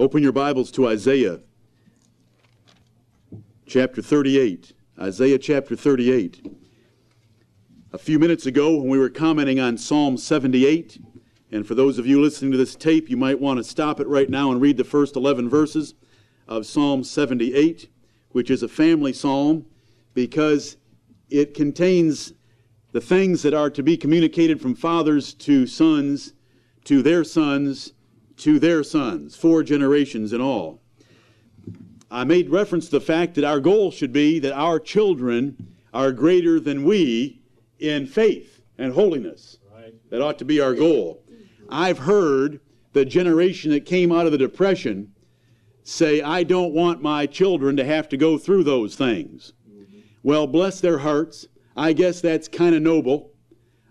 Open your Bibles to Isaiah chapter 38. Isaiah chapter 38. A few minutes ago, when we were commenting on Psalm 78, and for those of you listening to this tape, you might want to stop it right now and read the first 11 verses of Psalm 78, which is a family psalm because it contains the things that are to be communicated from fathers to sons, to their sons, to their sons, four generations in all. I made reference to the fact that our goal should be that our children are greater than we in faith and holiness. That ought to be our goal. I've heard the generation that came out of the Depression say, I don't want my children to have to go through those things. Mm-hmm. Well, bless their hearts. I guess that's kind of noble.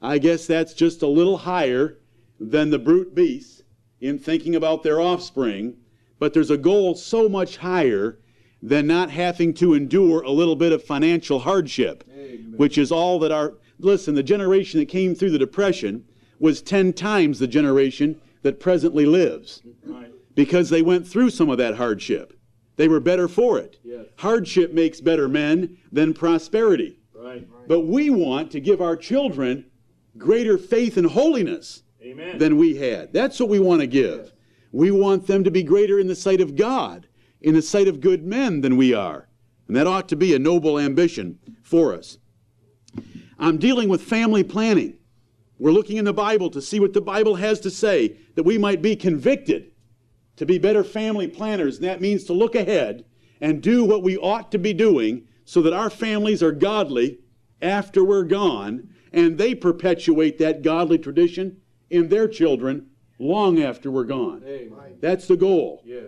I guess that's just a little higher than the brute beasts in thinking about their offspring. But there's a goal so much higher than not having to endure a little bit of financial hardship, Amen. which is all that our. Listen, the generation that came through the Depression was 10 times the generation that presently lives right. because they went through some of that hardship. They were better for it. Yes. Hardship makes better men than prosperity. Right. But we want to give our children greater faith and holiness Amen. than we had. That's what we want to give. We want them to be greater in the sight of God, in the sight of good men than we are. And that ought to be a noble ambition for us. I'm dealing with family planning. We're looking in the Bible to see what the Bible has to say, that we might be convicted to be better family planners. And that means to look ahead and do what we ought to be doing so that our families are godly after we're gone, and they perpetuate that godly tradition in their children long after we're gone. Amen. That's the goal. Yeah.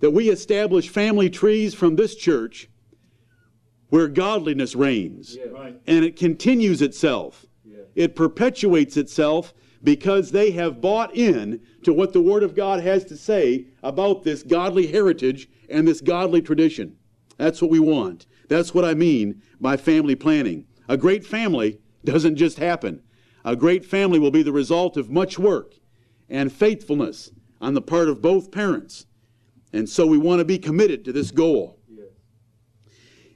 That we establish family trees from this church where godliness reigns. Yeah. Right. And it continues itself it perpetuates itself because they have bought in to what the Word of God has to say about this godly heritage and this godly tradition. That's what we want. That's what I mean by family planning. A great family doesn't just happen. A great family will be the result of much work and faithfulness on the part of both parents. And so we want to be committed to this goal.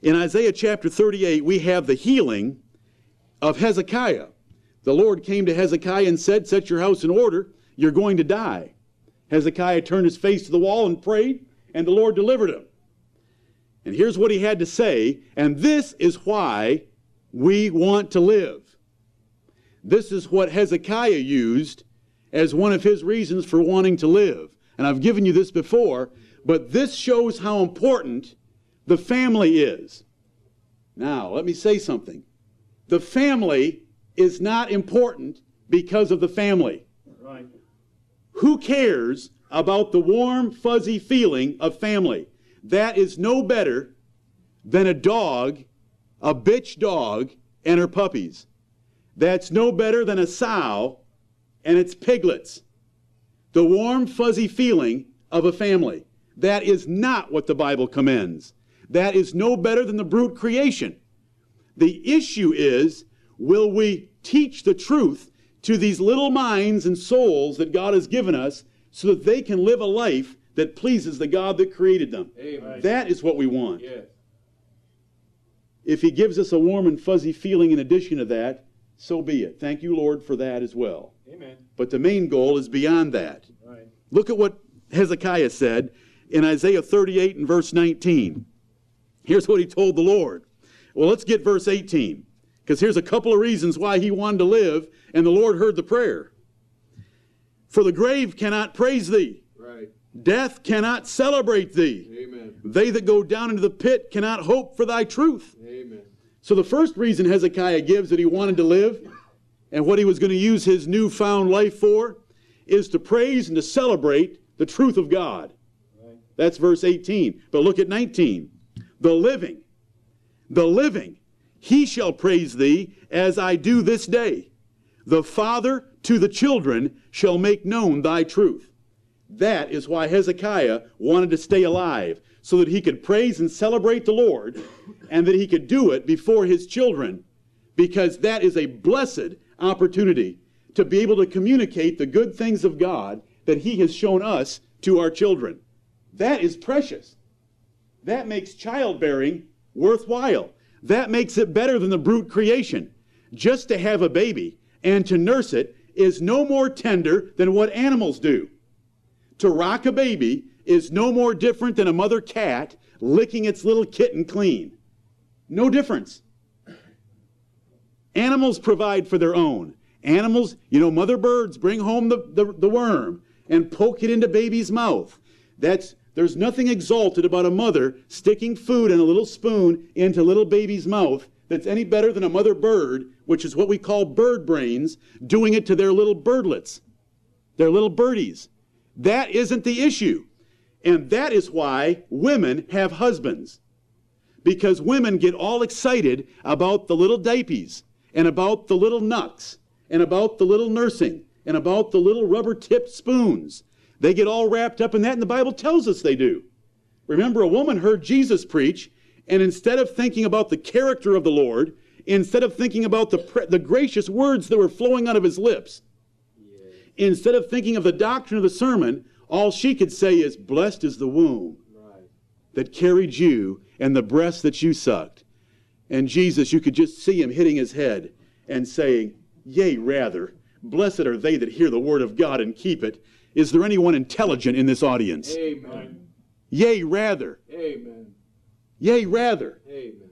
In Isaiah chapter 38, we have the healing of Hezekiah. The Lord came to Hezekiah and said, Set your house in order, you're going to die. Hezekiah turned his face to the wall and prayed, and the Lord delivered him. And here's what he had to say, and this is why we want to live. This is what Hezekiah used as one of his reasons for wanting to live. And I've given you this before, but this shows how important the family is. Now, let me say something. The family is not important because of the family. Right. Who cares about the warm, fuzzy feeling of family? That is no better than a dog, a bitch dog, and her puppies. That's no better than a sow and its piglets. The warm, fuzzy feeling of a family. That is not what the Bible commends. That is no better than the brute creation. The issue is will we teach the truth to these little minds and souls that God has given us so that they can live a life that pleases the God that created them. Amen. That is what we want. Yes. If He gives us a warm and fuzzy feeling in addition to that, so be it. Thank you, Lord, for that as well. Amen. But the main goal is beyond that. Right. Look at what Hezekiah said in Isaiah 38 and verse 19. Here's what he told the Lord. Well, let's get verse 18. Because here's a couple of reasons why he wanted to live, and the Lord heard the prayer. For the grave cannot praise thee. Right. Death cannot celebrate thee. Amen. They that go down into the pit cannot hope for thy truth. Amen. So the first reason Hezekiah gives that he wanted to live and what he was going to use his newfound life for is to praise and to celebrate the truth of God. That's verse 18. But look at 19. The living, the living he shall praise thee as I do this day. The Father to the children shall make known thy truth. That is why Hezekiah wanted to stay alive, so that he could praise and celebrate the Lord, and that he could do it before his children, because that is a blessed opportunity to be able to communicate the good things of God that he has shown us to our children. That is precious. That makes childbearing worthwhile. That makes it better than the brute creation. Just to have a baby and to nurse it is no more tender than what animals do. To rock a baby is no more different than a mother cat licking its little kitten clean. No difference. Animals provide for their own. Animals, you know, mother birds bring home the, the, the worm and poke it into baby's mouth. That's there's nothing exalted about a mother sticking food in a little spoon into little baby's mouth that's any better than a mother bird, which is what we call bird brains, doing it to their little birdlets, their little birdies. That isn't the issue. And that is why women have husbands. Because women get all excited about the little diapies and about the little nucks and about the little nursing and about the little rubber tipped spoons. They get all wrapped up in that, and the Bible tells us they do. Remember, a woman heard Jesus preach, and instead of thinking about the character of the Lord, instead of thinking about the, the gracious words that were flowing out of his lips, instead of thinking of the doctrine of the sermon, all she could say is, Blessed is the womb right. that carried you and the breast that you sucked. And Jesus, you could just see him hitting his head and saying, Yea, rather, blessed are they that hear the word of God and keep it. Is there anyone intelligent in this audience? Amen. Yea, rather. Amen. Yea, rather. Amen.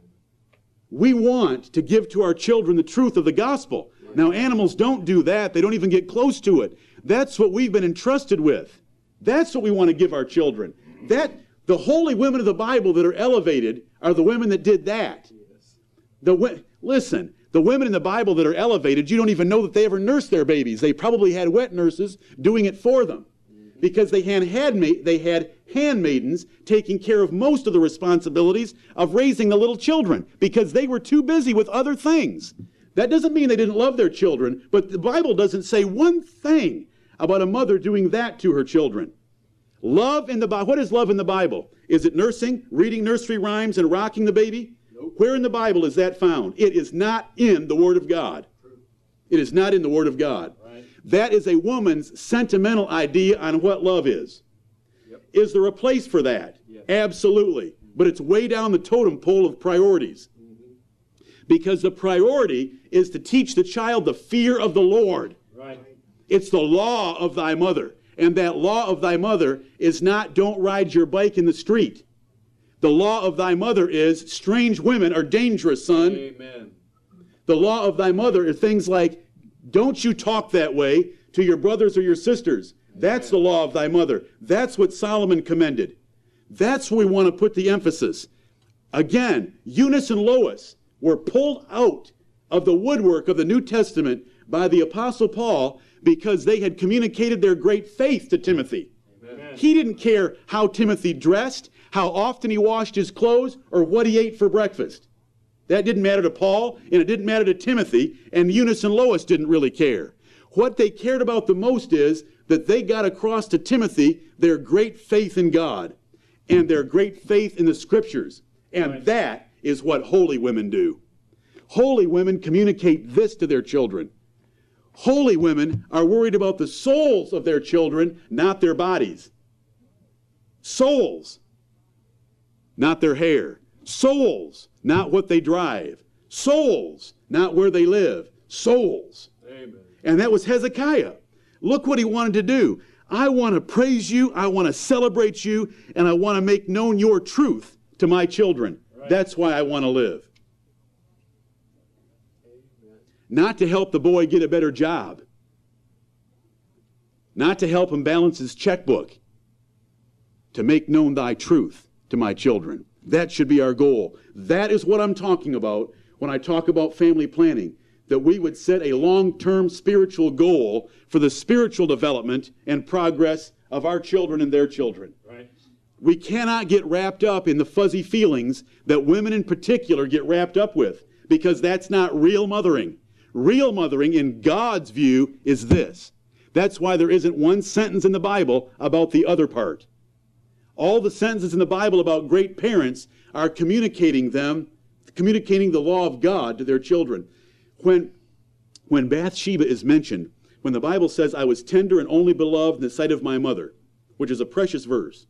We want to give to our children the truth of the gospel. Now, animals don't do that. They don't even get close to it. That's what we've been entrusted with. That's what we want to give our children. That the holy women of the Bible that are elevated are the women that did that. The listen, the women in the Bible that are elevated, you don't even know that they ever nursed their babies. They probably had wet nurses doing it for them because they had, handma- they had handmaidens taking care of most of the responsibilities of raising the little children because they were too busy with other things. That doesn't mean they didn't love their children, but the Bible doesn't say one thing about a mother doing that to her children. Love in the Bible. What is love in the Bible? Is it nursing, reading nursery rhymes, and rocking the baby? Where in the Bible is that found? It is not in the Word of God. It is not in the Word of God. Right. That is a woman's sentimental idea on what love is. Yep. Is there a place for that? Yes. Absolutely. But it's way down the totem pole of priorities. Mm-hmm. Because the priority is to teach the child the fear of the Lord. Right. It's the law of thy mother. And that law of thy mother is not don't ride your bike in the street. The law of thy mother is strange women are dangerous, son. Amen. The law of thy mother are things like don't you talk that way to your brothers or your sisters. That's the law of thy mother. That's what Solomon commended. That's where we want to put the emphasis. Again, Eunice and Lois were pulled out of the woodwork of the New Testament by the Apostle Paul because they had communicated their great faith to Timothy. Amen. He didn't care how Timothy dressed how often he washed his clothes, or what he ate for breakfast. That didn't matter to Paul, and it didn't matter to Timothy, and Eunice and Lois didn't really care. What they cared about the most is that they got across to Timothy their great faith in God and their great faith in the scriptures. And right. that is what holy women do. Holy women communicate this to their children. Holy women are worried about the souls of their children, not their bodies. Souls not their hair. Souls, not what they drive. Souls, not where they live. Souls. Amen. And that was Hezekiah. Look what he wanted to do. I want to praise you, I want to celebrate you, and I want to make known your truth to my children. Right. That's why I want to live. Amen. Not to help the boy get a better job, not to help him balance his checkbook, to make known thy truth to my children. That should be our goal. That is what I'm talking about when I talk about family planning. That we would set a long term spiritual goal for the spiritual development and progress of our children and their children. Right. We cannot get wrapped up in the fuzzy feelings that women in particular get wrapped up with because that's not real mothering. Real mothering, in God's view, is this. That's why there isn't one sentence in the Bible about the other part. All the sentences in the Bible about great parents are communicating them, communicating the law of God to their children. When, when Bathsheba is mentioned, when the Bible says, I was tender and only beloved in the sight of my mother, which is a precious verse.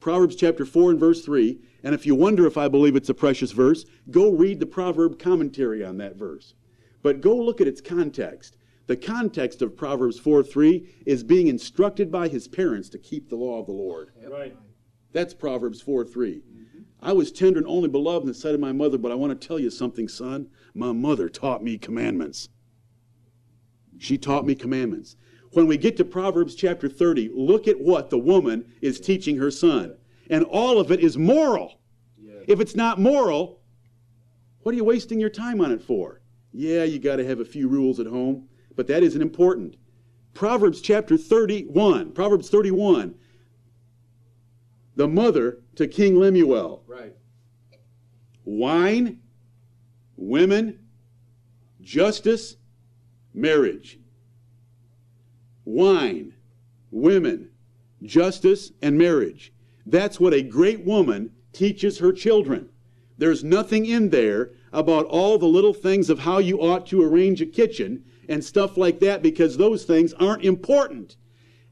Proverbs chapter 4 and verse 3. And if you wonder if I believe it's a precious verse, go read the proverb commentary on that verse. But go look at its context. The context of Proverbs 4 3 is being instructed by his parents to keep the law of the Lord. Right. That's Proverbs 4 3. I was tender and only beloved in the sight of my mother, but I want to tell you something, son. My mother taught me commandments. She taught me commandments. When we get to Proverbs chapter 30, look at what the woman is teaching her son. And all of it is moral. If it's not moral, what are you wasting your time on it for? Yeah, you got to have a few rules at home, but that isn't important. Proverbs chapter 31, Proverbs 31, the mother to King Lemuel. Right. Wine, women, justice, marriage. Wine, women, justice, and marriage. That's what a great woman teaches her children. There's nothing in there about all the little things of how you ought to arrange a kitchen and stuff like that because those things aren't important.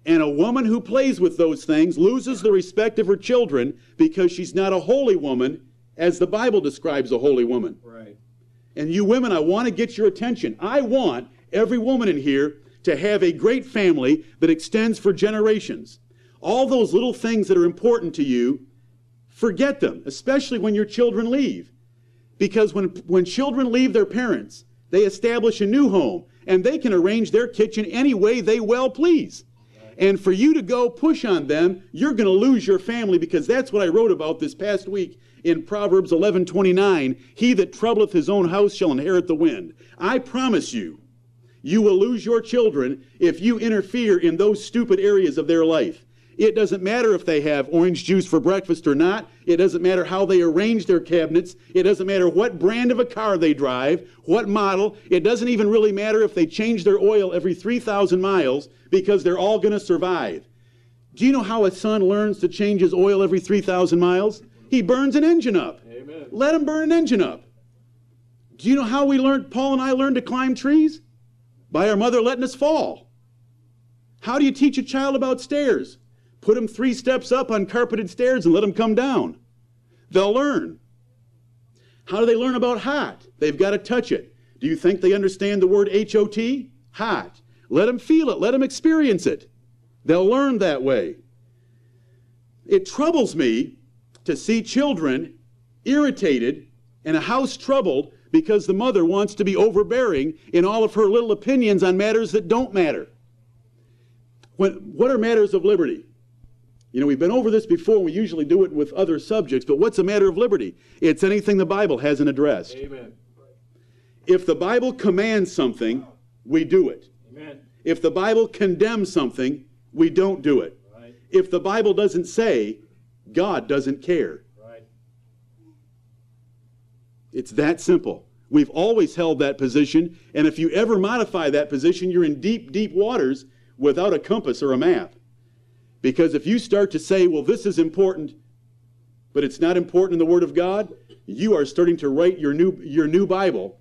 And a woman who plays with those things loses the respect of her children because she's not a holy woman as the Bible describes a holy woman. Right. And you women, I want to get your attention. I want every woman in here to have a great family that extends for generations. All those little things that are important to you, forget them, especially when your children leave. Because when, when children leave their parents, they establish a new home and they can arrange their kitchen any way they well please. And for you to go push on them, you're going to lose your family because that's what I wrote about this past week in Proverbs 11:29. He that troubleth his own house shall inherit the wind. I promise you, you will lose your children if you interfere in those stupid areas of their life. It doesn't matter if they have orange juice for breakfast or not. It doesn't matter how they arrange their cabinets. It doesn't matter what brand of a car they drive, what model. It doesn't even really matter if they change their oil every 3,000 miles because they're all going to survive. Do you know how a son learns to change his oil every 3,000 miles? He burns an engine up. Amen. Let him burn an engine up. Do you know how we learned, Paul and I learned to climb trees? By our mother letting us fall. How do you teach a child about stairs? Put them three steps up on carpeted stairs and let them come down. They'll learn. How do they learn about hot? They've got to touch it. Do you think they understand the word H O T? Hot. Let them feel it, let them experience it. They'll learn that way. It troubles me to see children irritated and a house troubled because the mother wants to be overbearing in all of her little opinions on matters that don't matter. When, what are matters of liberty? You know, we've been over this before. We usually do it with other subjects, but what's a matter of liberty? It's anything the Bible hasn't addressed. Amen. If the Bible commands something, we do it. Amen. If the Bible condemns something, we don't do it. Right. If the Bible doesn't say, God doesn't care. Right. It's that simple. We've always held that position, and if you ever modify that position, you're in deep, deep waters without a compass or a map. Because if you start to say, well, this is important, but it's not important in the Word of God, you are starting to write your new, your new Bible.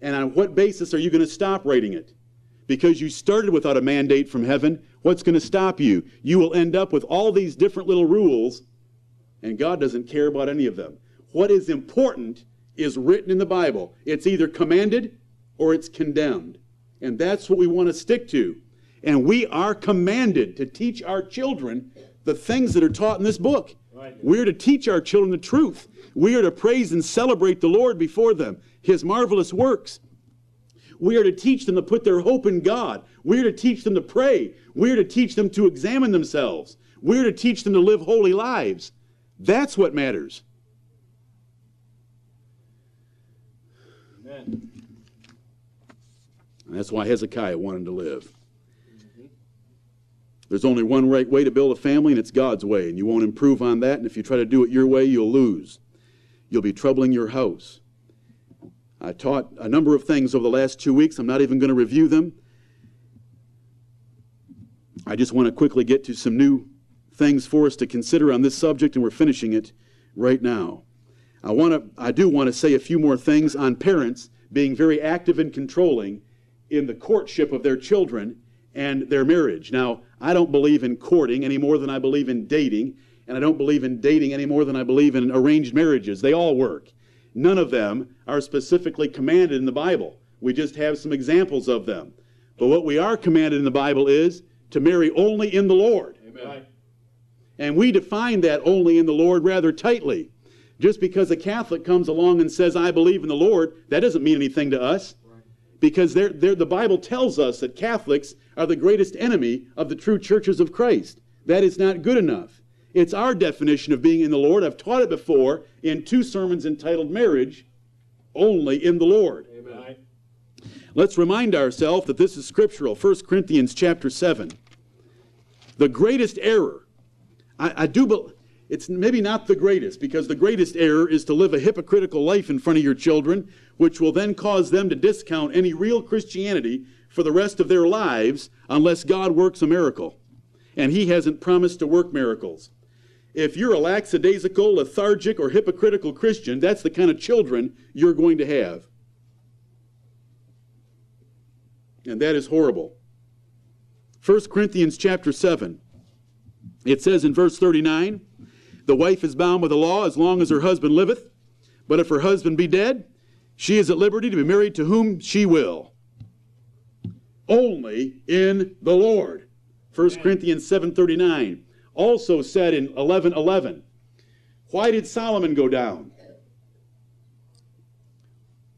And on what basis are you going to stop writing it? Because you started without a mandate from heaven, what's going to stop you? You will end up with all these different little rules, and God doesn't care about any of them. What is important is written in the Bible. It's either commanded or it's condemned. And that's what we want to stick to. And we are commanded to teach our children the things that are taught in this book. Right. We're to teach our children the truth. We are to praise and celebrate the Lord before them, His marvelous works. We are to teach them to put their hope in God. We are to teach them to pray. We are to teach them to examine themselves. We are to teach them to live holy lives. That's what matters. Amen. And that's why Hezekiah wanted to live. There's only one right way to build a family, and it's God's way. And you won't improve on that. And if you try to do it your way, you'll lose. You'll be troubling your house. I taught a number of things over the last two weeks. I'm not even going to review them. I just want to quickly get to some new things for us to consider on this subject, and we're finishing it right now. I want to, I do want to say a few more things on parents being very active and controlling in the courtship of their children and their marriage. Now, I don't believe in courting any more than I believe in dating, and I don't believe in dating any more than I believe in arranged marriages. They all work. None of them are specifically commanded in the Bible. We just have some examples of them. But what we are commanded in the Bible is to marry only in the Lord. Amen. And we define that only in the Lord rather tightly. Just because a Catholic comes along and says, I believe in the Lord, that doesn't mean anything to us. Because they're, they're, the Bible tells us that Catholics are the greatest enemy of the true churches of Christ. That is not good enough. It's our definition of being in the Lord. I've taught it before in two sermons entitled Marriage, only in the Lord. Amen. Let's remind ourselves that this is scriptural. 1 Corinthians chapter 7. The greatest error, I, I do believe, it's maybe not the greatest, because the greatest error is to live a hypocritical life in front of your children, which will then cause them to discount any real Christianity for the rest of their lives unless God works a miracle. And He hasn't promised to work miracles. If you're a lackadaisical, lethargic, or hypocritical Christian, that's the kind of children you're going to have. And that is horrible. 1 Corinthians chapter 7. It says in verse 39, The wife is bound by the law as long as her husband liveth, but if her husband be dead, she is at liberty to be married to whom she will. Only in the Lord. 1 Corinthians 7:39 also said in 11:11, Why did Solomon go down?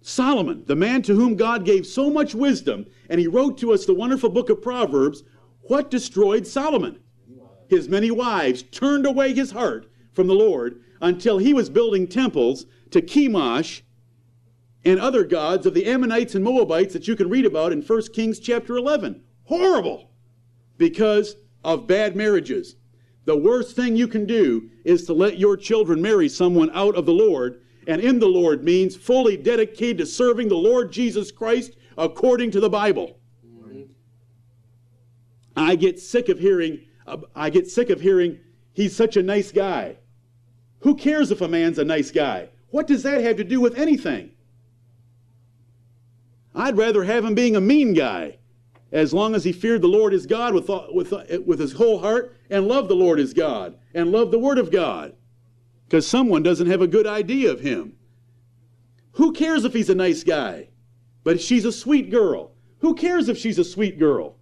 Solomon, the man to whom God gave so much wisdom, and he wrote to us the wonderful book of Proverbs, what destroyed Solomon? His many wives turned away his heart from the Lord until he was building temples to Chemosh and other gods of the Ammonites and Moabites that you can read about in 1 Kings chapter 11. Horrible! Because of bad marriages. The worst thing you can do is to let your children marry someone out of the Lord and in the Lord means fully dedicated to serving the Lord Jesus Christ according to the Bible. I get sick of hearing uh, I get sick of hearing he's such a nice guy. Who cares if a man's a nice guy? What does that have to do with anything? I'd rather have him being a mean guy as long as he feared the Lord his God with, with, with his whole heart and loved the Lord his God and loved the Word of God because someone doesn't have a good idea of him. Who cares if he's a nice guy? But she's a sweet girl. Who cares if she's a sweet girl?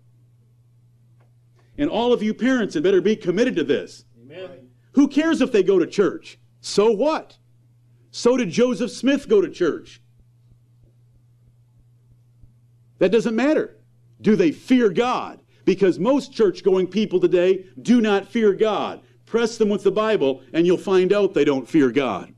And all of you parents had better be committed to this. Amen. Who cares if they go to church? So what? So did Joseph Smith go to church. That doesn't matter. Do they fear God? Because most church going people today do not fear God. Press them with the Bible, and you'll find out they don't fear God.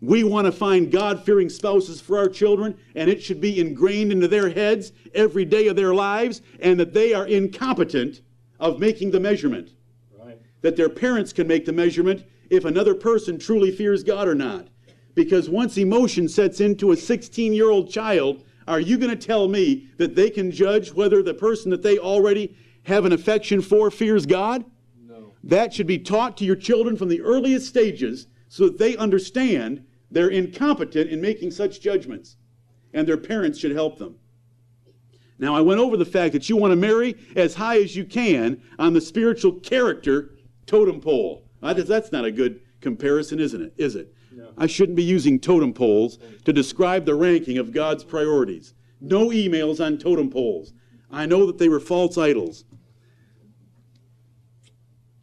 We want to find God fearing spouses for our children, and it should be ingrained into their heads every day of their lives, and that they are incompetent of making the measurement. Right. That their parents can make the measurement if another person truly fears God or not. Because once emotion sets into a 16 year old child, are you going to tell me that they can judge whether the person that they already have an affection for fears God? No. That should be taught to your children from the earliest stages so that they understand they're incompetent in making such judgments, and their parents should help them. Now, I went over the fact that you want to marry as high as you can on the spiritual character totem pole. That's not a good comparison, isn't it? Is it? I shouldn't be using totem poles to describe the ranking of God's priorities. No emails on totem poles. I know that they were false idols.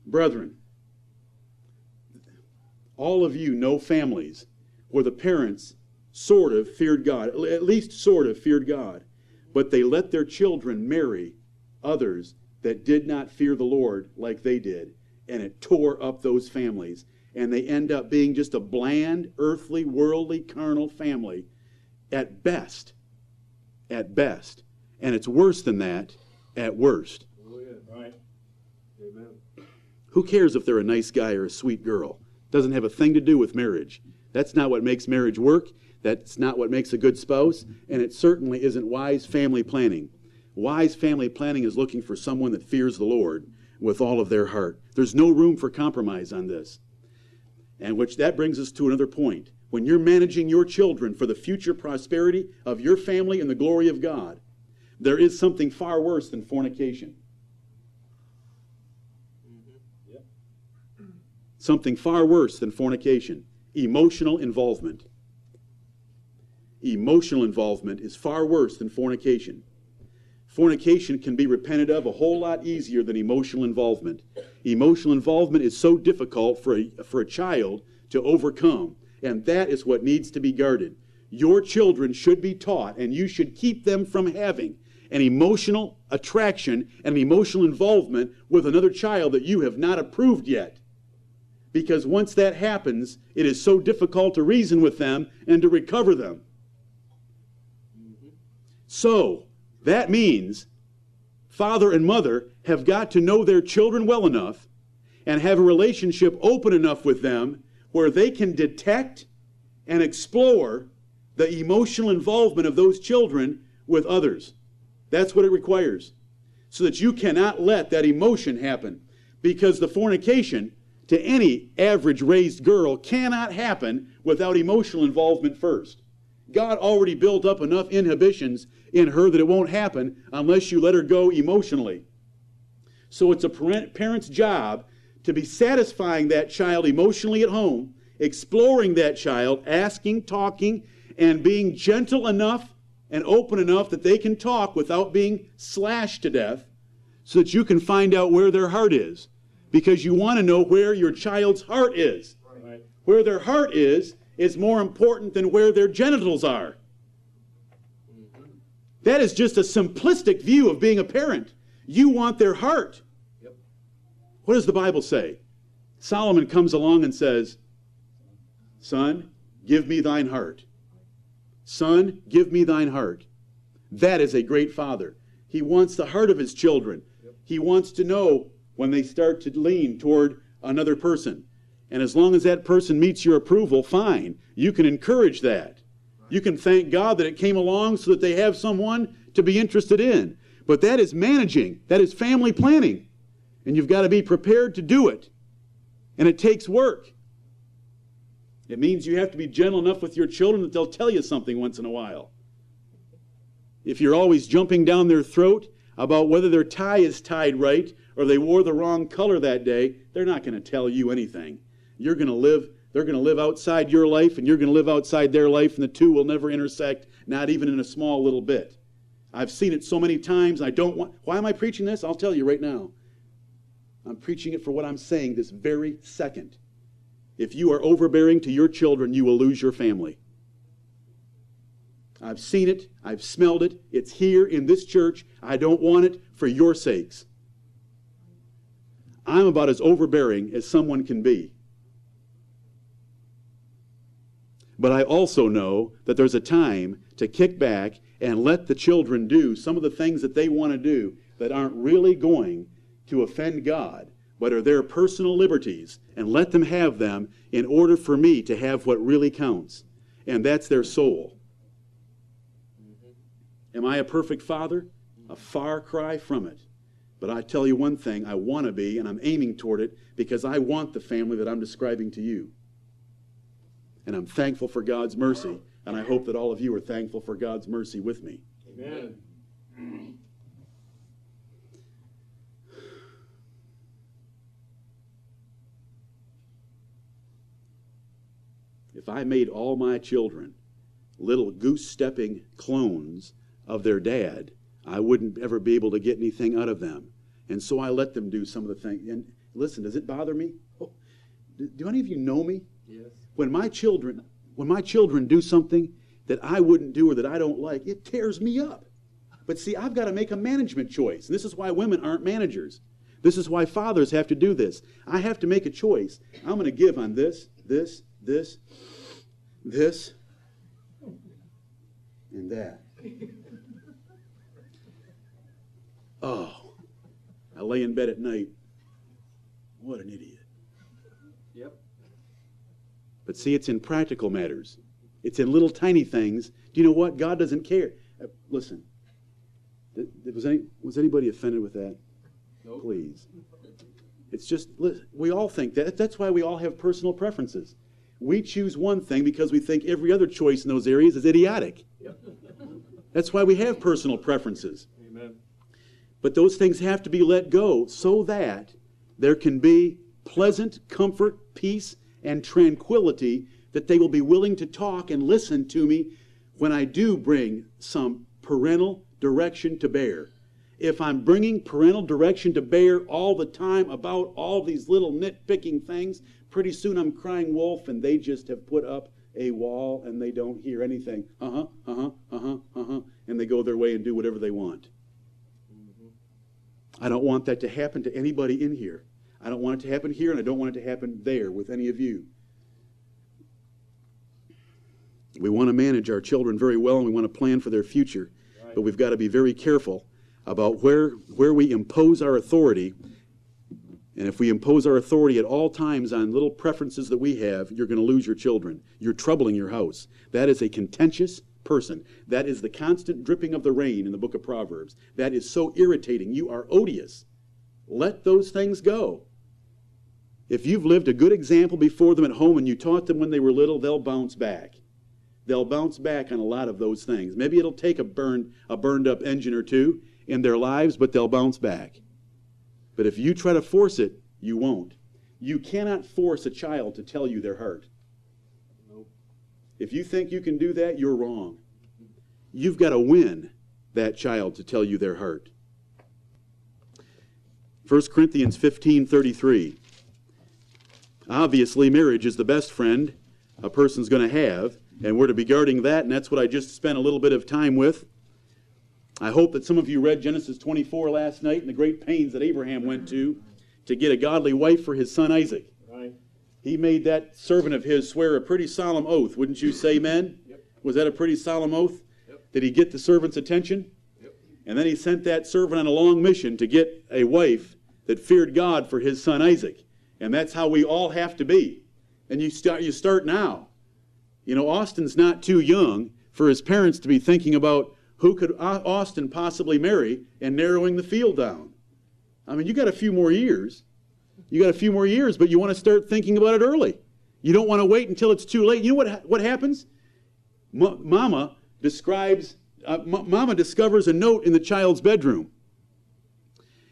Brethren, all of you know families where the parents sort of feared God, at least sort of feared God, but they let their children marry others that did not fear the Lord like they did, and it tore up those families. And they end up being just a bland, earthly, worldly, carnal family at best. At best. And it's worse than that at worst. Oh, yeah. Right. Amen. Who cares if they're a nice guy or a sweet girl? Doesn't have a thing to do with marriage. That's not what makes marriage work. That's not what makes a good spouse. And it certainly isn't wise family planning. Wise family planning is looking for someone that fears the Lord with all of their heart. There's no room for compromise on this. And which that brings us to another point. When you're managing your children for the future prosperity of your family and the glory of God, there is something far worse than fornication. Mm-hmm. Something far worse than fornication emotional involvement. Emotional involvement is far worse than fornication. Fornication can be repented of a whole lot easier than emotional involvement. Emotional involvement is so difficult for a, for a child to overcome, and that is what needs to be guarded. Your children should be taught, and you should keep them from having an emotional attraction and an emotional involvement with another child that you have not approved yet. Because once that happens, it is so difficult to reason with them and to recover them. Mm-hmm. So, that means father and mother have got to know their children well enough and have a relationship open enough with them where they can detect and explore the emotional involvement of those children with others. That's what it requires. So that you cannot let that emotion happen. Because the fornication to any average raised girl cannot happen without emotional involvement first. God already built up enough inhibitions in her that it won't happen unless you let her go emotionally. So it's a parent's job to be satisfying that child emotionally at home, exploring that child, asking, talking, and being gentle enough and open enough that they can talk without being slashed to death so that you can find out where their heart is. Because you want to know where your child's heart is. Right. Where their heart is is more important than where their genitals are. That is just a simplistic view of being a parent. You want their heart. Yep. What does the Bible say? Solomon comes along and says, Son, give me thine heart. Son, give me thine heart. That is a great father. He wants the heart of his children. Yep. He wants to know when they start to lean toward another person. And as long as that person meets your approval, fine. You can encourage that. You can thank God that it came along so that they have someone to be interested in. But that is managing, that is family planning. And you've got to be prepared to do it. And it takes work. It means you have to be gentle enough with your children that they'll tell you something once in a while. If you're always jumping down their throat about whether their tie is tied right or they wore the wrong color that day, they're not going to tell you anything. You're going to live, they're going to live outside your life, and you're going to live outside their life, and the two will never intersect, not even in a small little bit. I've seen it so many times. I don't want, why am I preaching this? I'll tell you right now. I'm preaching it for what I'm saying this very second. If you are overbearing to your children, you will lose your family. I've seen it. I've smelled it. It's here in this church. I don't want it for your sakes. I'm about as overbearing as someone can be. But I also know that there's a time to kick back and let the children do some of the things that they want to do that aren't really going to offend God, but are their personal liberties, and let them have them in order for me to have what really counts, and that's their soul. Mm-hmm. Am I a perfect father? A far cry from it. But I tell you one thing, I want to be, and I'm aiming toward it because I want the family that I'm describing to you. And I'm thankful for God's mercy, and I hope that all of you are thankful for God's mercy with me. Amen. If I made all my children little goose stepping clones of their dad, I wouldn't ever be able to get anything out of them. And so I let them do some of the things. And listen, does it bother me? Oh, do, do any of you know me? Yes. When my children, when my children do something that I wouldn't do or that I don't like, it tears me up. But see, I've got to make a management choice. And This is why women aren't managers. This is why fathers have to do this. I have to make a choice. I'm going to give on this, this, this, this, and that. Oh, I lay in bed at night. What an idiot. But see, it's in practical matters. It's in little tiny things. Do you know what? God doesn't care. Uh, listen, th- th- was, any, was anybody offended with that? Nope. Please. It's just, we all think that. That's why we all have personal preferences. We choose one thing because we think every other choice in those areas is idiotic. Yep. That's why we have personal preferences. Amen. But those things have to be let go so that there can be pleasant comfort, peace, and tranquility that they will be willing to talk and listen to me when I do bring some parental direction to bear. If I'm bringing parental direction to bear all the time about all these little nitpicking things, pretty soon I'm crying wolf and they just have put up a wall and they don't hear anything. Uh huh, uh huh, uh huh, uh huh. And they go their way and do whatever they want. I don't want that to happen to anybody in here. I don't want it to happen here, and I don't want it to happen there with any of you. We want to manage our children very well, and we want to plan for their future, but we've got to be very careful about where, where we impose our authority. And if we impose our authority at all times on little preferences that we have, you're going to lose your children. You're troubling your house. That is a contentious person. That is the constant dripping of the rain in the book of Proverbs. That is so irritating. You are odious. Let those things go. If you've lived a good example before them at home and you taught them when they were little, they'll bounce back. They'll bounce back on a lot of those things. Maybe it'll take a burned, a burned up engine or two in their lives, but they'll bounce back. But if you try to force it, you won't. You cannot force a child to tell you their heart. Nope. If you think you can do that, you're wrong. You've got to win that child to tell you they're hurt. 1 Corinthians 15:33. Obviously, marriage is the best friend a person's going to have, and we're to be guarding that, and that's what I just spent a little bit of time with. I hope that some of you read Genesis 24 last night and the great pains that Abraham went to to get a godly wife for his son Isaac. Right. He made that servant of his swear a pretty solemn oath, wouldn't you say, men? Yep. Was that a pretty solemn oath? Yep. Did he get the servant's attention? Yep. And then he sent that servant on a long mission to get a wife that feared God for his son Isaac. And that's how we all have to be. And you start you start now. You know, Austin's not too young for his parents to be thinking about who could Austin possibly marry and narrowing the field down. I mean, you got a few more years. You got a few more years, but you want to start thinking about it early. You don't want to wait until it's too late. You know what, what happens? M- mama describes, uh, M- Mama discovers a note in the child's bedroom.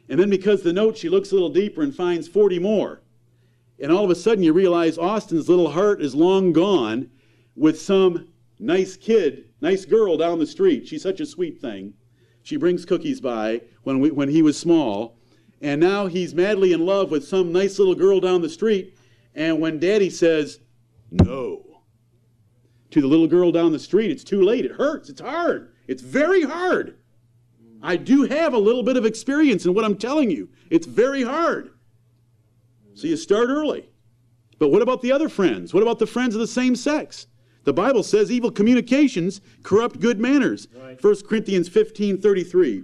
And then because the note, she looks a little deeper and finds 40 more. And all of a sudden, you realize Austin's little heart is long gone with some nice kid, nice girl down the street. She's such a sweet thing. She brings cookies by when, we, when he was small. And now he's madly in love with some nice little girl down the street. And when daddy says, no, to the little girl down the street, it's too late. It hurts. It's hard. It's very hard. I do have a little bit of experience in what I'm telling you. It's very hard. So you start early. But what about the other friends? What about the friends of the same sex? The Bible says evil communications corrupt good manners. Right. 1 Corinthians 15 33.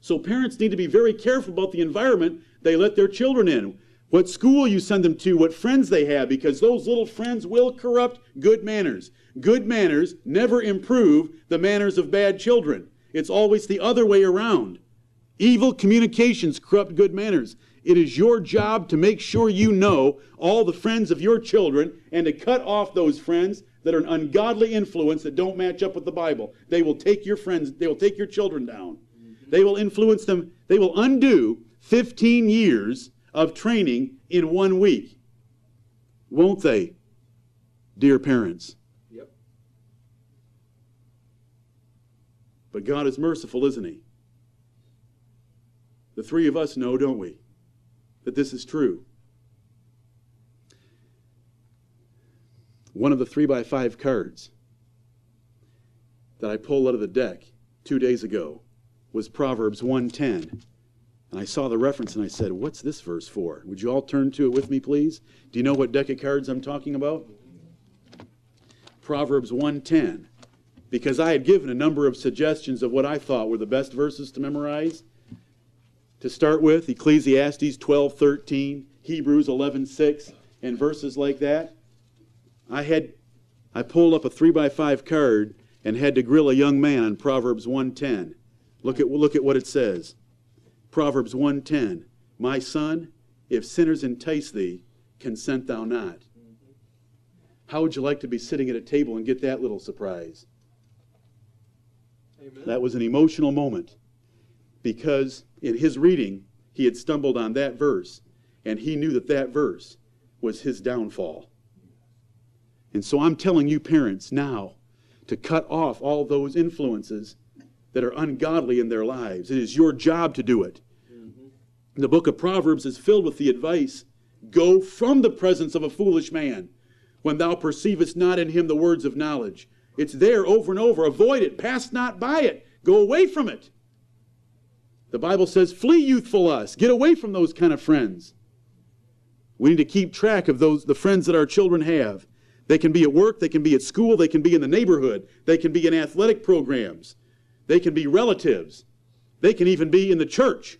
So parents need to be very careful about the environment they let their children in. What school you send them to, what friends they have, because those little friends will corrupt good manners. Good manners never improve the manners of bad children. It's always the other way around. Evil communications corrupt good manners. It is your job to make sure you know all the friends of your children and to cut off those friends that are an ungodly influence that don't match up with the Bible. They will take your friends, they will take your children down. Mm-hmm. They will influence them, they will undo 15 years of training in one week. Won't they, dear parents? Yep. But God is merciful, isn't He? The three of us know, don't we, that this is true. One of the three by five cards that I pulled out of the deck two days ago was Proverbs 110. And I saw the reference and I said, What's this verse for? Would you all turn to it with me, please? Do you know what deck of cards I'm talking about? Proverbs 110 because I had given a number of suggestions of what I thought were the best verses to memorize. To start with, Ecclesiastes 12:13, Hebrews 11:6, and verses like that. I had I pulled up a three by five card and had to grill a young man on Proverbs 110. Look at look at what it says. Proverbs 110. My son, if sinners entice thee, consent thou not. How would you like to be sitting at a table and get that little surprise? Amen. That was an emotional moment because in his reading, he had stumbled on that verse. And he knew that that verse was his downfall. And so I'm telling you, parents, now to cut off all those influences that are ungodly in their lives. It is your job to do it. Mm-hmm. The book of Proverbs is filled with the advice go from the presence of a foolish man when thou perceivest not in him the words of knowledge. It's there over and over. Avoid it, pass not by it, go away from it. The Bible says, flee youthful lust. Get away from those kind of friends. We need to keep track of those the friends that our children have. They can be at work, they can be at school, they can be in the neighborhood, they can be in athletic programs, they can be relatives, they can even be in the church.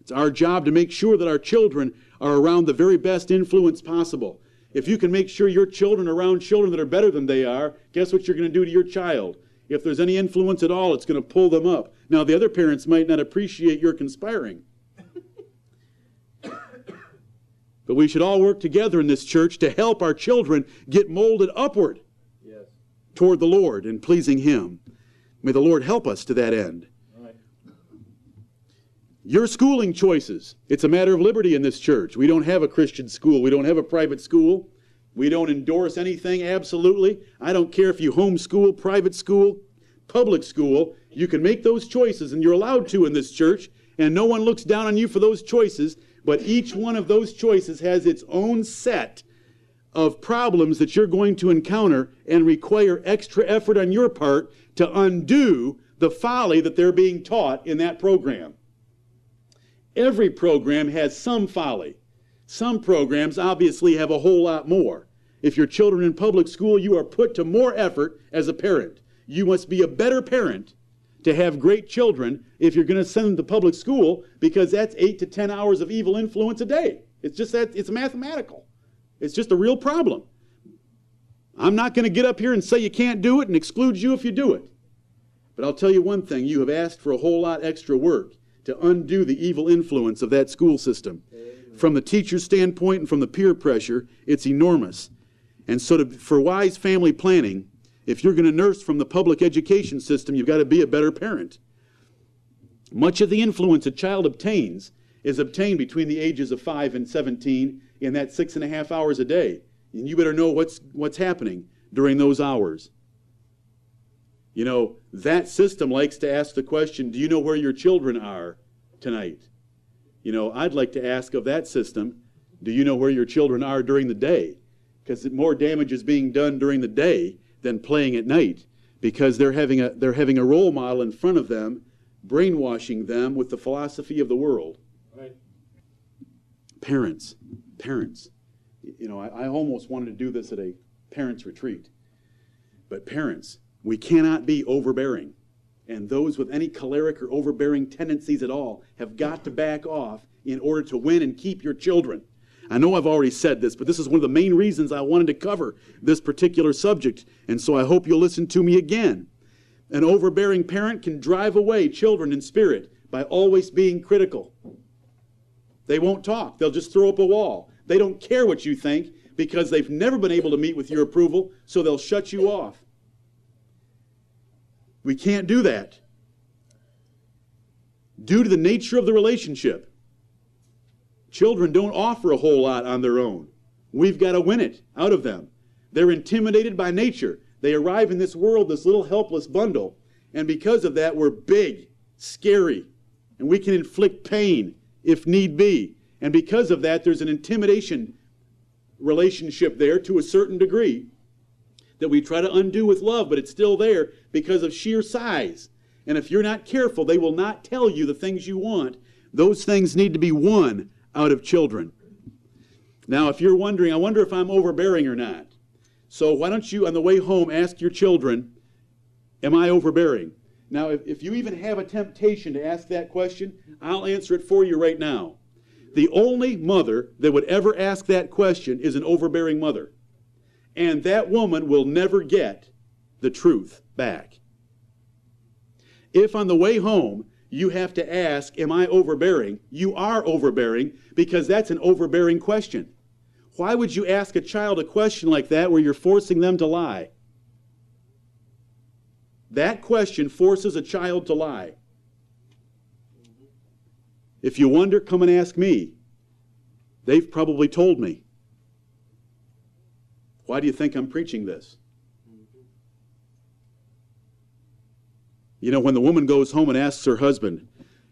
It's our job to make sure that our children are around the very best influence possible. If you can make sure your children are around children that are better than they are, guess what you're going to do to your child? If there's any influence at all, it's going to pull them up. Now, the other parents might not appreciate your conspiring. but we should all work together in this church to help our children get molded upward Yes. toward the Lord and pleasing Him. May the Lord help us to that end. Right. Your schooling choices. It's a matter of liberty in this church. We don't have a Christian school. We don't have a private school. We don't endorse anything, absolutely. I don't care if you homeschool, private school, public school. You can make those choices, and you're allowed to in this church, and no one looks down on you for those choices. But each one of those choices has its own set of problems that you're going to encounter and require extra effort on your part to undo the folly that they're being taught in that program. Every program has some folly. Some programs obviously have a whole lot more. If your children in public school, you are put to more effort as a parent. You must be a better parent to have great children if you're going to send them to public school because that's 8 to 10 hours of evil influence a day. It's just that it's mathematical. It's just a real problem. I'm not going to get up here and say you can't do it and exclude you if you do it. But I'll tell you one thing you have asked for a whole lot extra work to undo the evil influence of that school system. From the teacher's standpoint and from the peer pressure, it's enormous. And so, to, for wise family planning, if you're going to nurse from the public education system, you've got to be a better parent. Much of the influence a child obtains is obtained between the ages of 5 and 17 in that six and a half hours a day. And you better know what's, what's happening during those hours. You know, that system likes to ask the question Do you know where your children are tonight? You know, I'd like to ask of that system Do you know where your children are during the day? Because more damage is being done during the day than playing at night because they're having a, they're having a role model in front of them, brainwashing them with the philosophy of the world. Right. Parents, parents. You know, I, I almost wanted to do this at a parents' retreat. But parents, we cannot be overbearing. And those with any choleric or overbearing tendencies at all have got to back off in order to win and keep your children. I know I've already said this, but this is one of the main reasons I wanted to cover this particular subject, and so I hope you'll listen to me again. An overbearing parent can drive away children in spirit by always being critical. They won't talk, they'll just throw up a wall. They don't care what you think because they've never been able to meet with your approval, so they'll shut you off. We can't do that. Due to the nature of the relationship, children don't offer a whole lot on their own. We've got to win it out of them. They're intimidated by nature. They arrive in this world, this little helpless bundle, and because of that, we're big, scary, and we can inflict pain if need be. And because of that, there's an intimidation relationship there to a certain degree that we try to undo with love, but it's still there because of sheer size. And if you're not careful, they will not tell you the things you want. Those things need to be won out of children. Now, if you're wondering, I wonder if I'm overbearing or not. So, why don't you, on the way home, ask your children, Am I overbearing? Now, if, if you even have a temptation to ask that question, I'll answer it for you right now. The only mother that would ever ask that question is an overbearing mother. And that woman will never get the truth back. If on the way home you have to ask, Am I overbearing? You are overbearing because that's an overbearing question. Why would you ask a child a question like that where you're forcing them to lie? That question forces a child to lie. If you wonder, come and ask me. They've probably told me. Why do you think I'm preaching this? You know, when the woman goes home and asks her husband,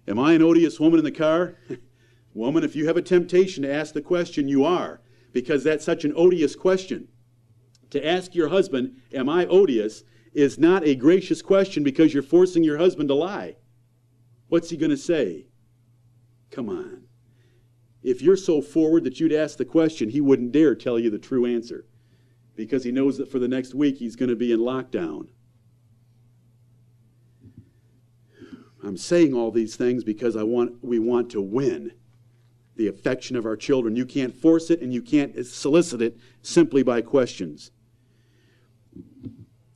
Am I an odious woman in the car? woman, if you have a temptation to ask the question, you are, because that's such an odious question. To ask your husband, Am I odious? is not a gracious question because you're forcing your husband to lie. What's he going to say? Come on. If you're so forward that you'd ask the question, he wouldn't dare tell you the true answer because he knows that for the next week he's going to be in lockdown. I'm saying all these things because I want we want to win the affection of our children. You can't force it and you can't solicit it simply by questions.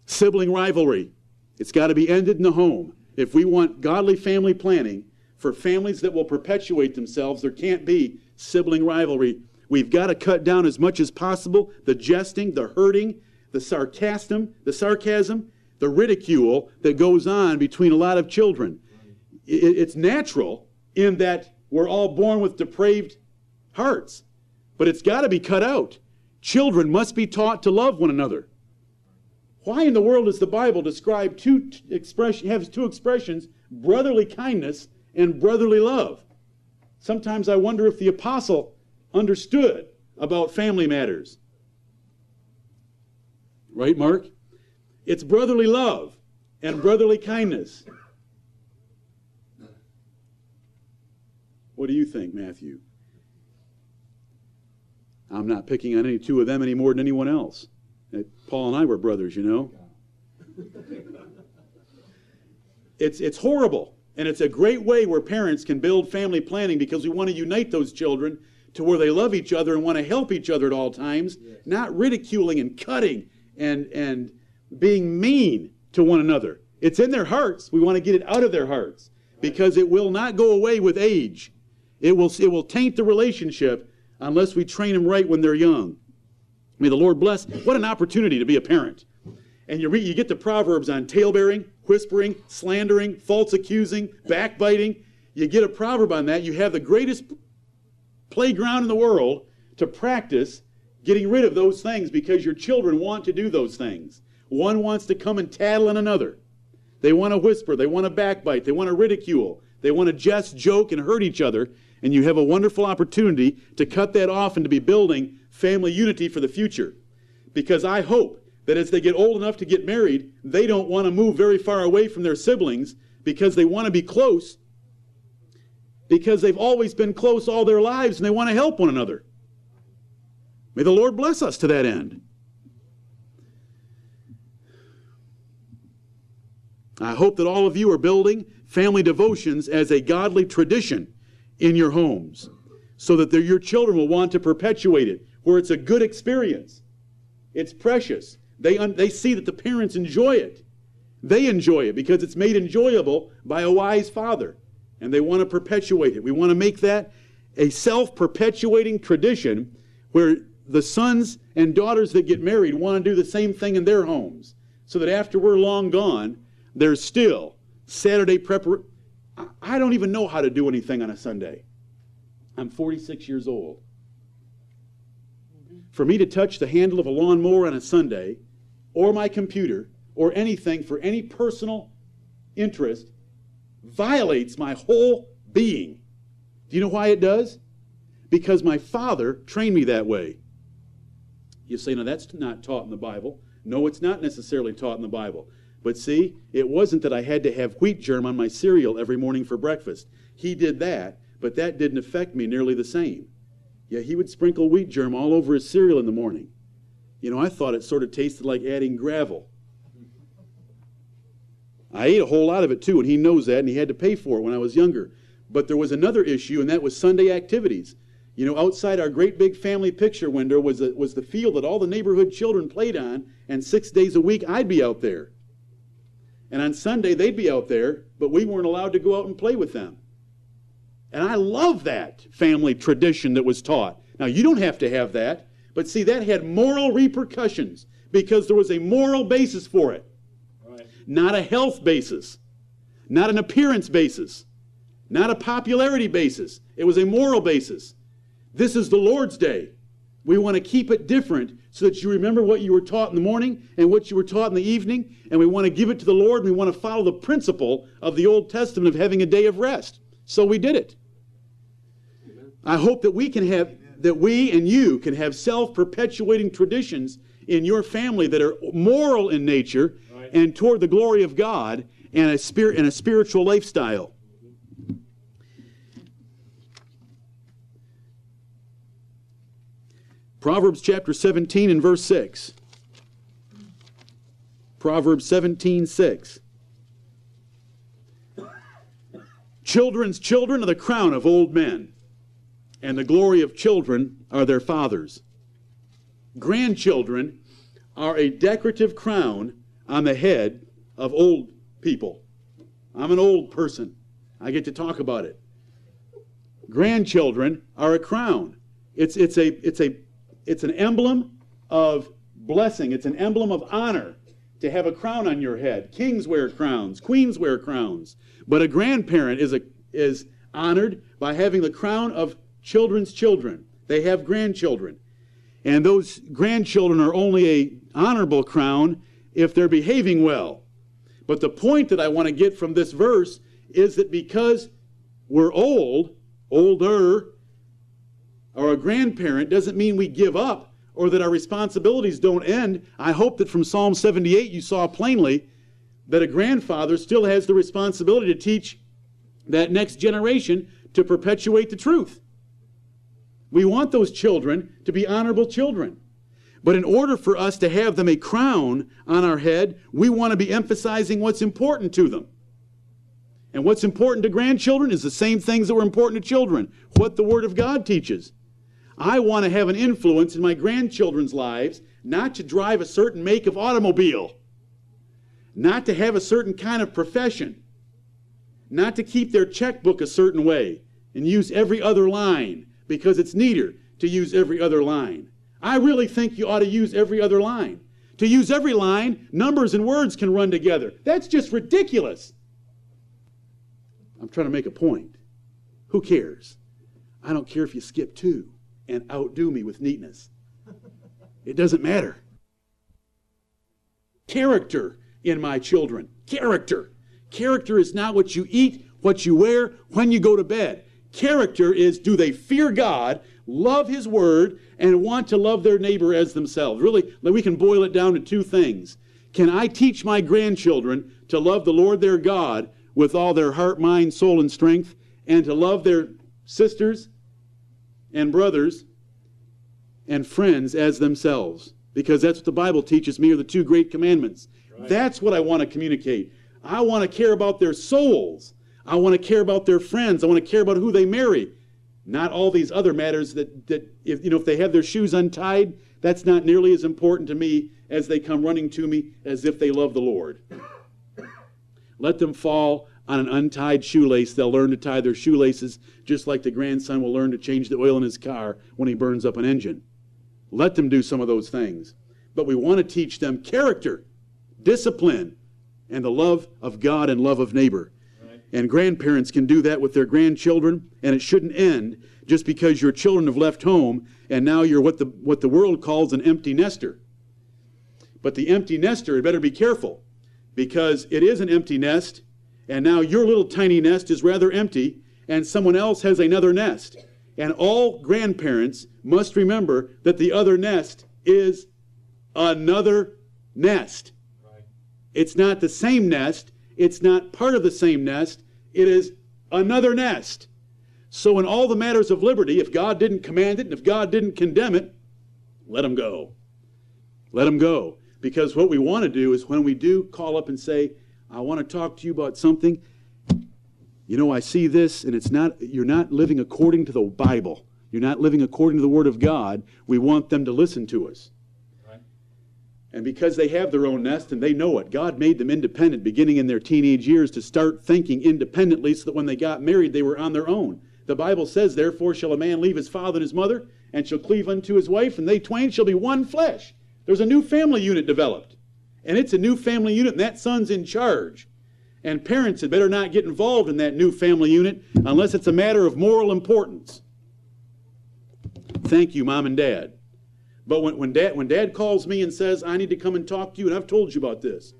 Sibling rivalry. It's got to be ended in the home. If we want godly family planning for families that will perpetuate themselves, there can't be sibling rivalry. We've got to cut down as much as possible the jesting, the hurting, the sarcasm, the sarcasm, the ridicule that goes on between a lot of children. It's natural in that we're all born with depraved hearts, but it's got to be cut out. Children must be taught to love one another. Why in the world does the Bible describe two expression have two expressions, brotherly kindness and brotherly love? Sometimes I wonder if the apostle understood about family matters. Right, Mark? It's brotherly love and brotherly kindness. What do you think, Matthew? I'm not picking on any two of them any more than anyone else. Uh, Paul and I were brothers, you know. It's, it's horrible. And it's a great way where parents can build family planning because we want to unite those children to where they love each other and want to help each other at all times, yes. not ridiculing and cutting and, and being mean to one another. It's in their hearts. We want to get it out of their hearts because it will not go away with age. It will, it will taint the relationship unless we train them right when they're young. May the Lord bless. What an opportunity to be a parent. And you, read, you get the Proverbs on talebearing, whispering, slandering, false accusing, backbiting. You get a proverb on that. You have the greatest playground in the world to practice getting rid of those things because your children want to do those things. One wants to come and tattle on another. They want to whisper, they want to backbite, they want to ridicule, they want to jest, joke, and hurt each other. And you have a wonderful opportunity to cut that off and to be building family unity for the future. Because I hope that as they get old enough to get married, they don't want to move very far away from their siblings because they want to be close because they've always been close all their lives and they want to help one another. May the Lord bless us to that end. I hope that all of you are building family devotions as a godly tradition in your homes so that your children will want to perpetuate it where it's a good experience. It's precious. They, they see that the parents enjoy it. They enjoy it because it's made enjoyable by a wise father. And they want to perpetuate it. We want to make that a self perpetuating tradition where the sons and daughters that get married want to do the same thing in their homes. So that after we're long gone, there's still Saturday preparation. I don't even know how to do anything on a Sunday. I'm 46 years old. For me to touch the handle of a lawnmower on a Sunday, or my computer, or anything for any personal interest, violates my whole being. Do you know why it does? Because my father trained me that way. You say, no, that's not taught in the Bible. No, it's not necessarily taught in the Bible. But see, it wasn't that I had to have wheat germ on my cereal every morning for breakfast. He did that, but that didn't affect me nearly the same. Yeah, he would sprinkle wheat germ all over his cereal in the morning. You know, I thought it sort of tasted like adding gravel. I ate a whole lot of it too, and he knows that, and he had to pay for it when I was younger. But there was another issue, and that was Sunday activities. You know, outside our great big family picture window was, a, was the field that all the neighborhood children played on, and six days a week I'd be out there. And on Sunday they'd be out there, but we weren't allowed to go out and play with them. And I love that family tradition that was taught. Now, you don't have to have that, but see, that had moral repercussions because there was a moral basis for it. Not a health basis, not an appearance basis, not a popularity basis. It was a moral basis. This is the Lord's day. We want to keep it different so that you remember what you were taught in the morning and what you were taught in the evening, and we want to give it to the Lord, and we want to follow the principle of the Old Testament of having a day of rest. So we did it. I hope that we can have, that we and you can have self perpetuating traditions in your family that are moral in nature. And toward the glory of God and a, spirit, and a spiritual lifestyle. Proverbs chapter 17 and verse 6. Proverbs 17, 6. Children's children are the crown of old men, and the glory of children are their fathers. Grandchildren are a decorative crown on the head of old people. I'm an old person. I get to talk about it. Grandchildren are a crown. It's, it's, a, it's, a, it's an emblem of blessing, it's an emblem of honor to have a crown on your head. Kings wear crowns, queens wear crowns. But a grandparent is, a, is honored by having the crown of children's children. They have grandchildren. And those grandchildren are only a honorable crown if they're behaving well. But the point that I want to get from this verse is that because we're old, older, or a grandparent doesn't mean we give up or that our responsibilities don't end. I hope that from Psalm 78 you saw plainly that a grandfather still has the responsibility to teach that next generation to perpetuate the truth. We want those children to be honorable children. But in order for us to have them a crown on our head, we want to be emphasizing what's important to them. And what's important to grandchildren is the same things that were important to children, what the Word of God teaches. I want to have an influence in my grandchildren's lives, not to drive a certain make of automobile, not to have a certain kind of profession, not to keep their checkbook a certain way and use every other line because it's neater to use every other line. I really think you ought to use every other line. To use every line, numbers and words can run together. That's just ridiculous. I'm trying to make a point. Who cares? I don't care if you skip two and outdo me with neatness. It doesn't matter. Character in my children. Character. Character is not what you eat, what you wear, when you go to bed. Character is do they fear God, love His Word, and want to love their neighbor as themselves? Really, we can boil it down to two things. Can I teach my grandchildren to love the Lord their God with all their heart, mind, soul, and strength, and to love their sisters and brothers and friends as themselves? Because that's what the Bible teaches me are the two great commandments. That's what I want to communicate. I want to care about their souls. I want to care about their friends. I want to care about who they marry. Not all these other matters that, that if, you know, if they have their shoes untied, that's not nearly as important to me as they come running to me as if they love the Lord. Let them fall on an untied shoelace. They'll learn to tie their shoelaces just like the grandson will learn to change the oil in his car when he burns up an engine. Let them do some of those things. But we want to teach them character, discipline, and the love of God and love of neighbor. And grandparents can do that with their grandchildren, and it shouldn't end just because your children have left home and now you're what the, what the world calls an empty nester. But the empty nester had better be careful because it is an empty nest, and now your little tiny nest is rather empty, and someone else has another nest. And all grandparents must remember that the other nest is another nest. Right. It's not the same nest. It's not part of the same nest. It is another nest. So, in all the matters of liberty, if God didn't command it and if God didn't condemn it, let them go. Let them go. Because what we want to do is when we do call up and say, I want to talk to you about something, you know, I see this, and it's not, you're not living according to the Bible. You're not living according to the Word of God. We want them to listen to us. And because they have their own nest and they know it, God made them independent beginning in their teenage years to start thinking independently so that when they got married, they were on their own. The Bible says, Therefore shall a man leave his father and his mother, and shall cleave unto his wife, and they twain shall be one flesh. There's a new family unit developed. And it's a new family unit, and that son's in charge. And parents had better not get involved in that new family unit unless it's a matter of moral importance. Thank you, mom and dad. But when, when, dad, when dad calls me and says, I need to come and talk to you, and I've told you about this,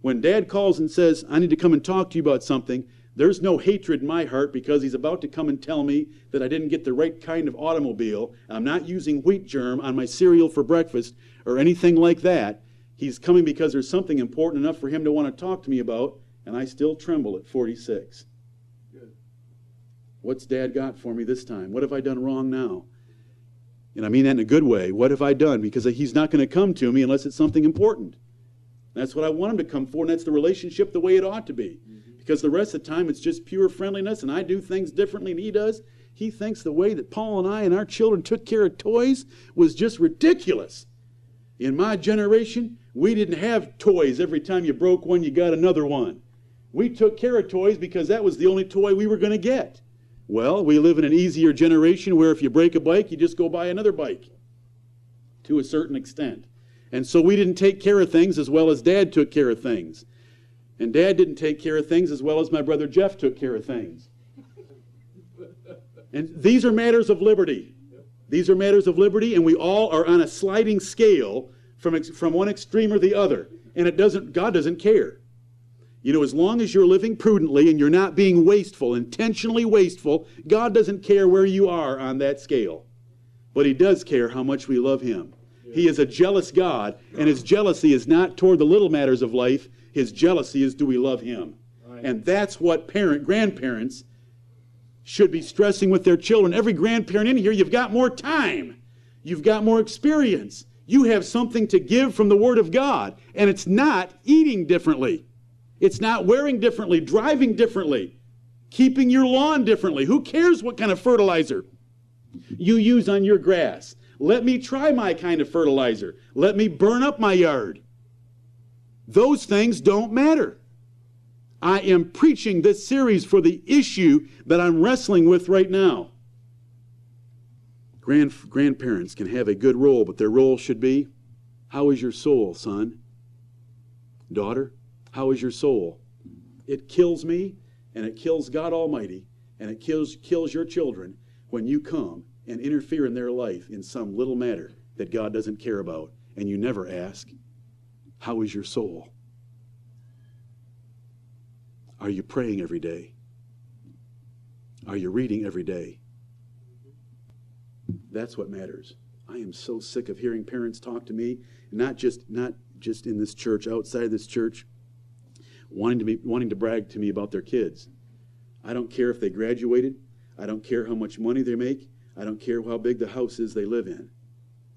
when dad calls and says, I need to come and talk to you about something, there's no hatred in my heart because he's about to come and tell me that I didn't get the right kind of automobile. I'm not using wheat germ on my cereal for breakfast or anything like that. He's coming because there's something important enough for him to want to talk to me about, and I still tremble at 46. Good. What's dad got for me this time? What have I done wrong now? And I mean that in a good way. What have I done? Because he's not going to come to me unless it's something important. That's what I want him to come for, and that's the relationship the way it ought to be. Mm-hmm. Because the rest of the time it's just pure friendliness, and I do things differently than he does. He thinks the way that Paul and I and our children took care of toys was just ridiculous. In my generation, we didn't have toys. Every time you broke one, you got another one. We took care of toys because that was the only toy we were going to get. Well, we live in an easier generation where if you break a bike, you just go buy another bike to a certain extent. And so we didn't take care of things as well as dad took care of things. And dad didn't take care of things as well as my brother Jeff took care of things. And these are matters of liberty. These are matters of liberty, and we all are on a sliding scale from, ex- from one extreme or the other. And it doesn't, God doesn't care. You know, as long as you're living prudently and you're not being wasteful, intentionally wasteful, God doesn't care where you are on that scale. But He does care how much we love Him. He is a jealous God, and His jealousy is not toward the little matters of life. His jealousy is do we love Him? Right. And that's what parent, grandparents should be stressing with their children. Every grandparent in here, you've got more time, you've got more experience. You have something to give from the Word of God, and it's not eating differently. It's not wearing differently, driving differently, keeping your lawn differently. Who cares what kind of fertilizer you use on your grass? Let me try my kind of fertilizer. Let me burn up my yard. Those things don't matter. I am preaching this series for the issue that I'm wrestling with right now. Grand, grandparents can have a good role, but their role should be how is your soul, son? Daughter, how is your soul? It kills me and it kills God Almighty and it kills, kills your children when you come and interfere in their life in some little matter that God doesn't care about and you never ask, How is your soul? Are you praying every day? Are you reading every day? That's what matters. I am so sick of hearing parents talk to me, not just not just in this church, outside this church, wanting to be wanting to brag to me about their kids. I don't care if they graduated. I don't care how much money they make. I don't care how big the house is they live in.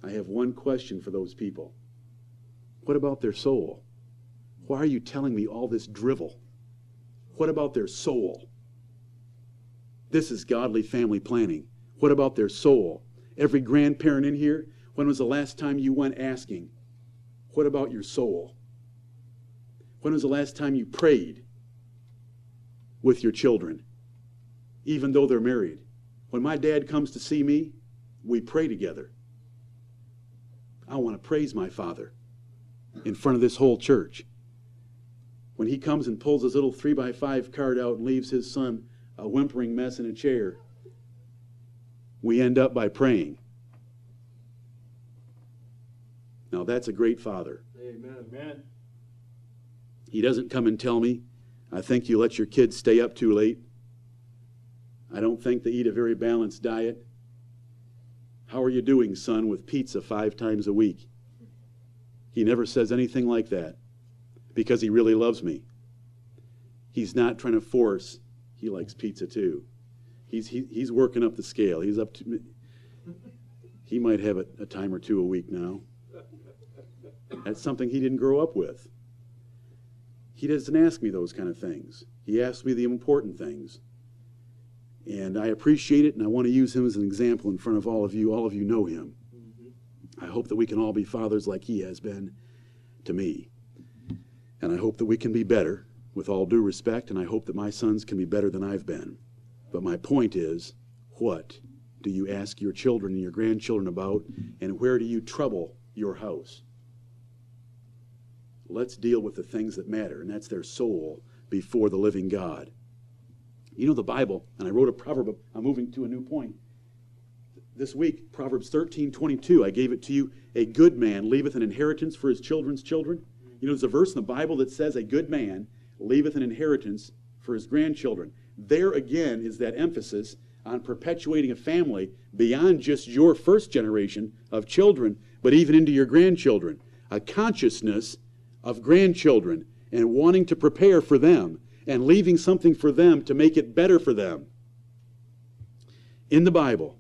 I have one question for those people. What about their soul? Why are you telling me all this drivel? What about their soul? This is godly family planning. What about their soul? Every grandparent in here, when was the last time you went asking, What about your soul? When was the last time you prayed with your children, even though they're married? When my dad comes to see me, we pray together. I want to praise my father in front of this whole church. When he comes and pulls his little three by five card out and leaves his son a whimpering mess in a chair, we end up by praying. Now that's a great father. Amen. Amen. He doesn't come and tell me, I think you let your kids stay up too late. I don't think they eat a very balanced diet. How are you doing, son, with pizza five times a week? He never says anything like that because he really loves me. He's not trying to force. He likes pizza too. He's, he, he's working up the scale. He's up to, he might have it a time or two a week now. That's something he didn't grow up with. He doesn't ask me those kind of things. He asks me the important things. And I appreciate it, and I want to use him as an example in front of all of you. All of you know him. I hope that we can all be fathers like he has been to me. And I hope that we can be better, with all due respect, and I hope that my sons can be better than I've been. But my point is what do you ask your children and your grandchildren about, and where do you trouble your house? Let's deal with the things that matter, and that's their soul, before the living God. You know the Bible, and I wrote a proverb. I'm moving to a new point. This week, Proverbs 13 22, I gave it to you. A good man leaveth an inheritance for his children's children. You know, there's a verse in the Bible that says, A good man leaveth an inheritance for his grandchildren. There again is that emphasis on perpetuating a family beyond just your first generation of children, but even into your grandchildren. A consciousness of grandchildren and wanting to prepare for them and leaving something for them to make it better for them. In the Bible,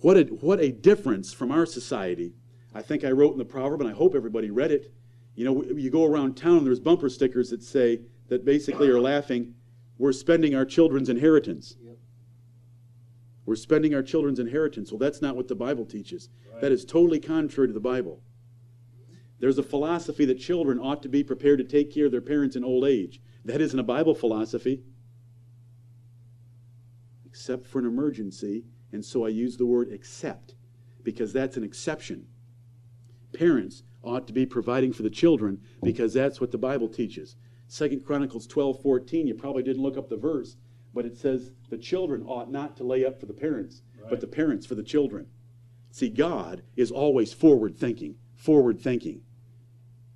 what a, what a difference from our society. I think I wrote in the proverb, and I hope everybody read it. You know, you go around town, and there's bumper stickers that say, that basically are laughing, we're spending our children's inheritance. Yep. We're spending our children's inheritance. Well, that's not what the Bible teaches. Right. That is totally contrary to the Bible. There's a philosophy that children ought to be prepared to take care of their parents in old age. That isn't a Bible philosophy, except for an emergency. And so I use the word except, because that's an exception. Parents ought to be providing for the children because that's what the Bible teaches. Second Chronicles 12, 14, you probably didn't look up the verse, but it says the children ought not to lay up for the parents, Right. but the parents for the children. See, God is always forward thinking, forward thinking.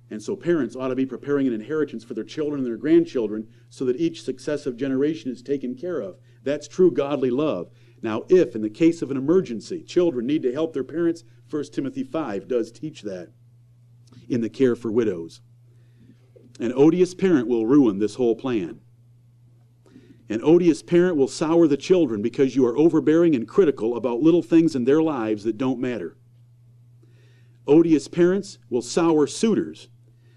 And so parents ought to be preparing an inheritance for their children and their grandchildren so that each successive generation is taken care of. That's true godly love. Now, if in the case of an emergency, children need to help their parents, 1 Timothy 5 does teach that in the care for widows. An odious parent will ruin this whole plan. An odious parent will sour the children because you are overbearing and critical about little things in their lives that don't matter. Odious parents will sour suitors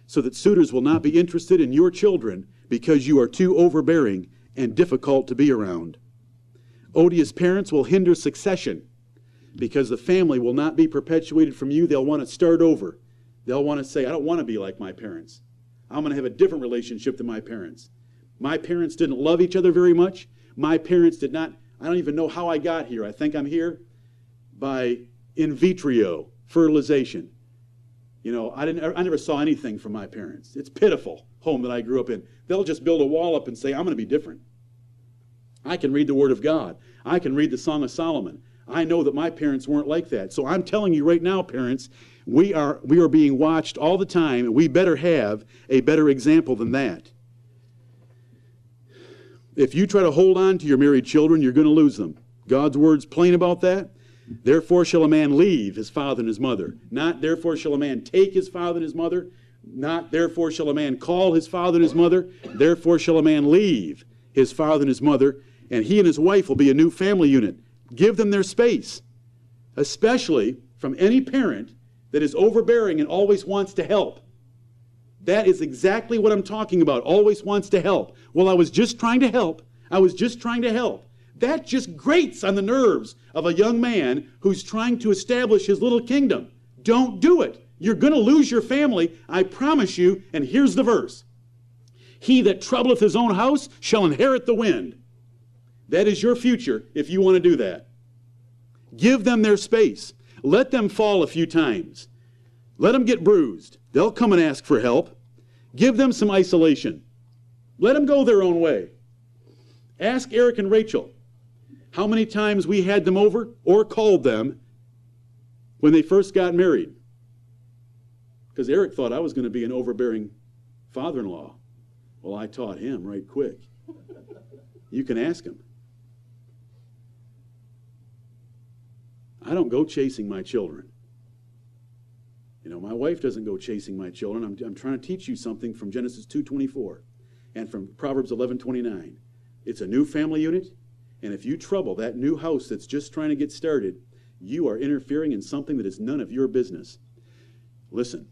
so that suitors will not be interested in your children because you are too overbearing and difficult to be around. Odious parents will hinder succession because the family will not be perpetuated from you. They'll want to start over. They'll want to say, I don't want to be like my parents. I'm going to have a different relationship than my parents. My parents didn't love each other very much. My parents did not, I don't even know how I got here. I think I'm here by in vitro fertilization. You know, I, didn't, I never saw anything from my parents. It's pitiful home that I grew up in. They'll just build a wall up and say, I'm going to be different. I can read the Word of God. I can read the Song of Solomon. I know that my parents weren't like that. So I'm telling you right now, parents, we are, we are being watched all the time, and we better have a better example than that. If you try to hold on to your married children, you're going to lose them. God's word's plain about that. Therefore shall a man leave his father and his mother. Not therefore shall a man take his father and his mother. Not therefore shall a man call his father and his mother. Therefore shall a man leave his father and his mother, and he and his wife will be a new family unit. Give them their space, especially from any parent that is overbearing and always wants to help. That is exactly what I'm talking about. Always wants to help. Well, I was just trying to help. I was just trying to help. That just grates on the nerves of a young man who's trying to establish his little kingdom. Don't do it. You're going to lose your family, I promise you. And here's the verse He that troubleth his own house shall inherit the wind. That is your future if you want to do that. Give them their space. Let them fall a few times. Let them get bruised. They'll come and ask for help. Give them some isolation. Let them go their own way. Ask Eric and Rachel how many times we had them over or called them when they first got married. Because Eric thought I was going to be an overbearing father in law. Well, I taught him right quick. You can ask him. I don't go chasing my children. You know, my wife doesn't go chasing my children. I'm, I'm trying to teach you something from Genesis 2.24 and from Proverbs 11.29. It's a new family unit, and if you trouble that new house that's just trying to get started, you are interfering in something that is none of your business. Listen,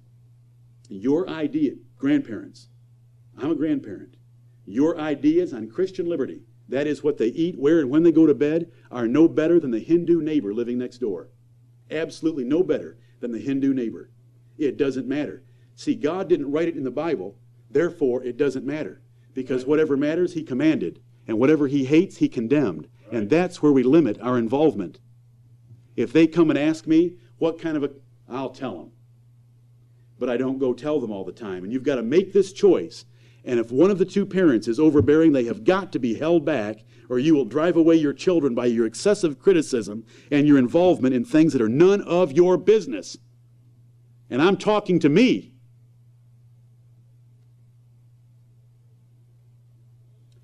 your idea, grandparents, I'm a grandparent, your ideas on Christian liberty, that is what they eat, where, and when they go to bed, are no better than the Hindu neighbor living next door. Absolutely no better than the Hindu neighbor. It doesn't matter. See, God didn't write it in the Bible, therefore it doesn't matter. Because whatever matters, He commanded, and whatever He hates, He condemned. And that's where we limit our involvement. If they come and ask me, what kind of a. I'll tell them. But I don't go tell them all the time. And you've got to make this choice. And if one of the two parents is overbearing, they have got to be held back, or you will drive away your children by your excessive criticism and your involvement in things that are none of your business. And I'm talking to me.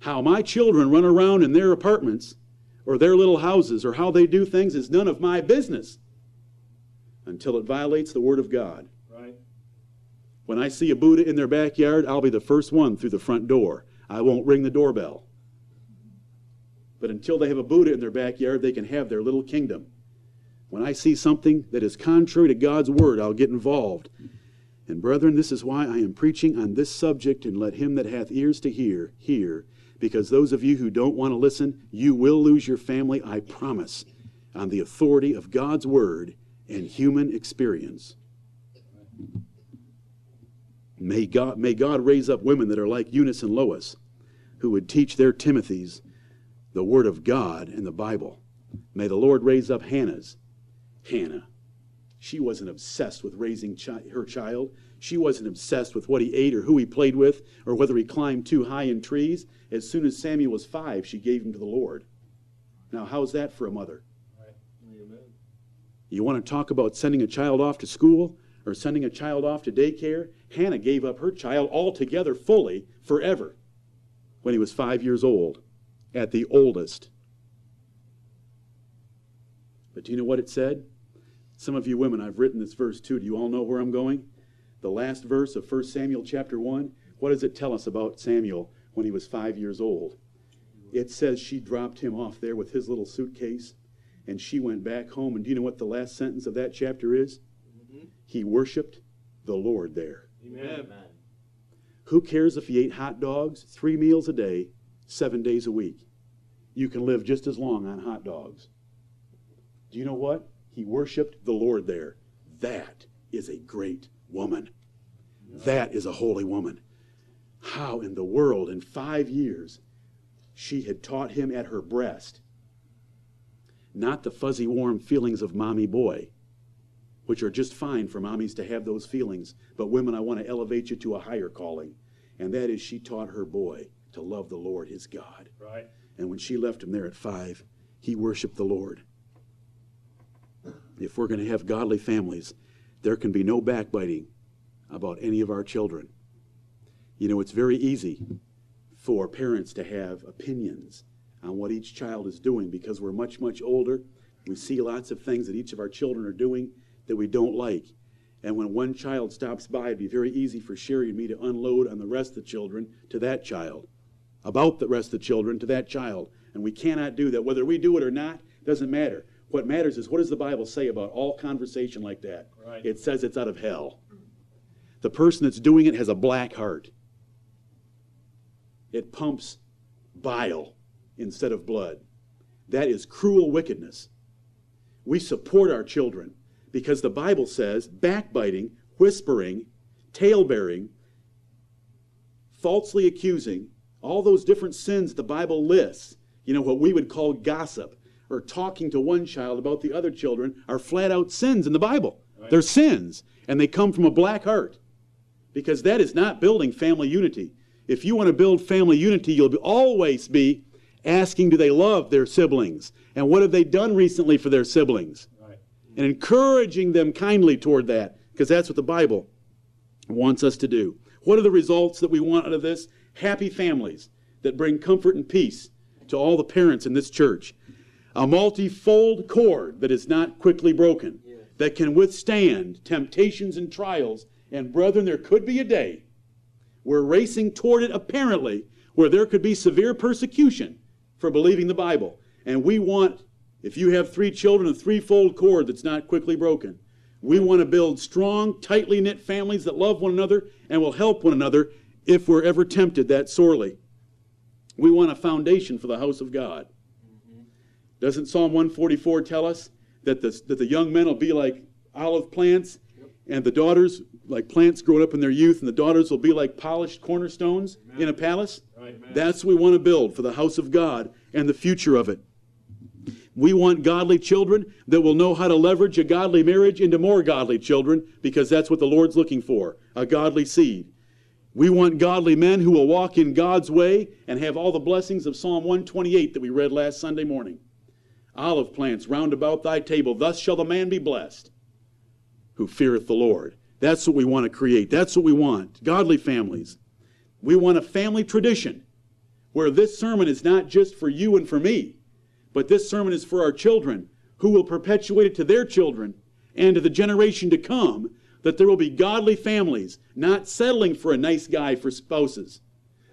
How my children run around in their apartments or their little houses or how they do things is none of my business until it violates the Word of God. Right. When I see a Buddha in their backyard, I'll be the first one through the front door. I won't ring the doorbell. But until they have a Buddha in their backyard, they can have their little kingdom. When I see something that is contrary to God's Word, I'll get involved. And brethren, this is why I am preaching on this subject, and let him that hath ears to hear, hear. Because those of you who don't want to listen, you will lose your family, I promise, on the authority of God's Word and human experience. May God, may God raise up women that are like Eunice and Lois, who would teach their Timothys the Word of God and the Bible. May the Lord raise up Hannah's. Hannah. She wasn't obsessed with raising chi- her child. She wasn't obsessed with what he ate or who he played with or whether he climbed too high in trees. As soon as Samuel was five, she gave him to the Lord. Now, how's that for a mother? Amen. You want to talk about sending a child off to school or sending a child off to daycare? Hannah gave up her child altogether, fully, forever, when he was five years old, at the oldest. But do you know what it said? Some of you women, I've written this verse too. Do you all know where I'm going? The last verse of 1 Samuel chapter 1. What does it tell us about Samuel when he was five years old? It says she dropped him off there with his little suitcase and she went back home. And do you know what the last sentence of that chapter is? He worshiped the Lord there. Amen. Who cares if he ate hot dogs three meals a day, seven days a week? You can live just as long on hot dogs. Do you know what? He worshiped the Lord there. That is a great woman. That is a holy woman. How in the world, in five years, she had taught him at her breast not the fuzzy, warm feelings of mommy boy, which are just fine for mommies to have those feelings. But women, I want to elevate you to a higher calling, and that is she taught her boy to love the Lord his God. Right. And when she left him there at five, he worshiped the Lord. If we're going to have godly families, there can be no backbiting about any of our children. You know, it's very easy for parents to have opinions on what each child is doing because we're much, much older. We see lots of things that each of our children are doing that we don't like. And when one child stops by, it'd be very easy for Sherry and me to unload on the rest of the children to that child, about the rest of the children to that child. And we cannot do that. Whether we do it or not, doesn't matter. What matters is what does the Bible say about all conversation like that? Right. It says it's out of hell. The person that's doing it has a black heart. It pumps bile instead of blood. That is cruel wickedness. We support our children because the Bible says backbiting, whispering, talebearing, falsely accusing, all those different sins the Bible lists, you know, what we would call gossip or talking to one child about the other children are flat out sins in the Bible. Right. They're sins, and they come from a black heart because that is not building family unity. If you want to build family unity, you'll always be asking, do they love their siblings? And what have they done recently for their siblings? Right. And encouraging them kindly toward that, because that's what the Bible wants us to do. What are the results that we want out of this? Happy families that bring comfort and peace to all the parents in this church. A multifold cord that is not quickly broken, that can withstand temptations and trials. And brethren, there could be a day we're racing toward it apparently where there could be severe persecution for believing the Bible. And we want, if you have three children, a threefold cord that's not quickly broken. We want to build strong, tightly knit families that love one another and will help one another if we're ever tempted that sorely. We want a foundation for the house of God. Doesn't Psalm 144 tell us that the, that the young men will be like olive plants and the daughters like plants growing up in their youth, and the daughters will be like polished cornerstones in a palace? Right. That's what we want to build for the house of God and the future of it. We want godly children that will know how to leverage a godly marriage into more godly children because that's what the Lord's looking for a godly seed. We want godly men who will walk in God's way and have all the blessings of Psalm 128 that we read last Sunday morning. Olive plants round about thy table, thus shall the man be blessed who feareth the Lord. That's what we want to create. That's what we want. Godly families. We want a family tradition where this sermon is not just for you and for me, but this sermon is for our children who will perpetuate it to their children and to the generation to come that there will be godly families, not settling for a nice guy for spouses,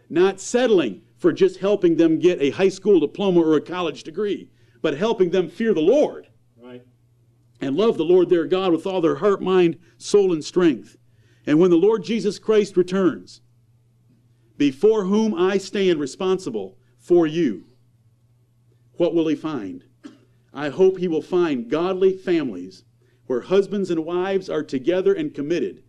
not settling for just helping them get a high school diploma or a college degree, but helping them fear the Lord Right. and love the Lord their God with all their heart, mind, soul, and strength. And when the Lord Jesus Christ returns, before whom I stand responsible for you, what will he find? I hope he will find godly families where husbands and wives are together and committed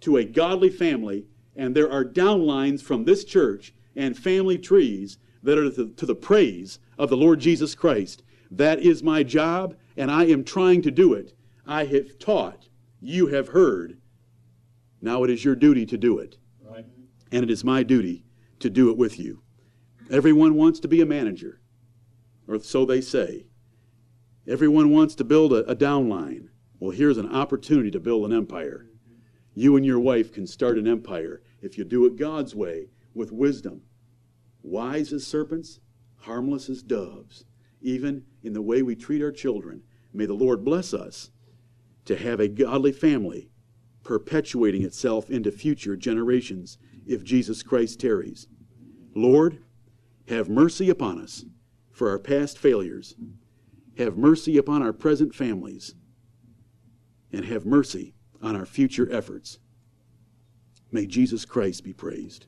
to a godly family, and there are downlines from this church and family trees that are to, to the praise of the Lord Jesus Christ. That is my job, and I am trying to do it. I have taught, you have heard. Now it is your duty to do it, Right. and it is my duty to do it with you. Everyone wants to be a manager, or so they say. Everyone wants to build a, a downline. Well, here's an opportunity to build an empire. You and your wife can start an empire if you do it God's way with wisdom. Wise as serpents, harmless as doves, even in the way we treat our children. May the Lord bless us to have a godly family perpetuating itself into future generations if Jesus Christ tarries. Lord, have mercy upon us for our past failures. Have mercy upon our present families. And have mercy on our future efforts. May Jesus Christ be praised.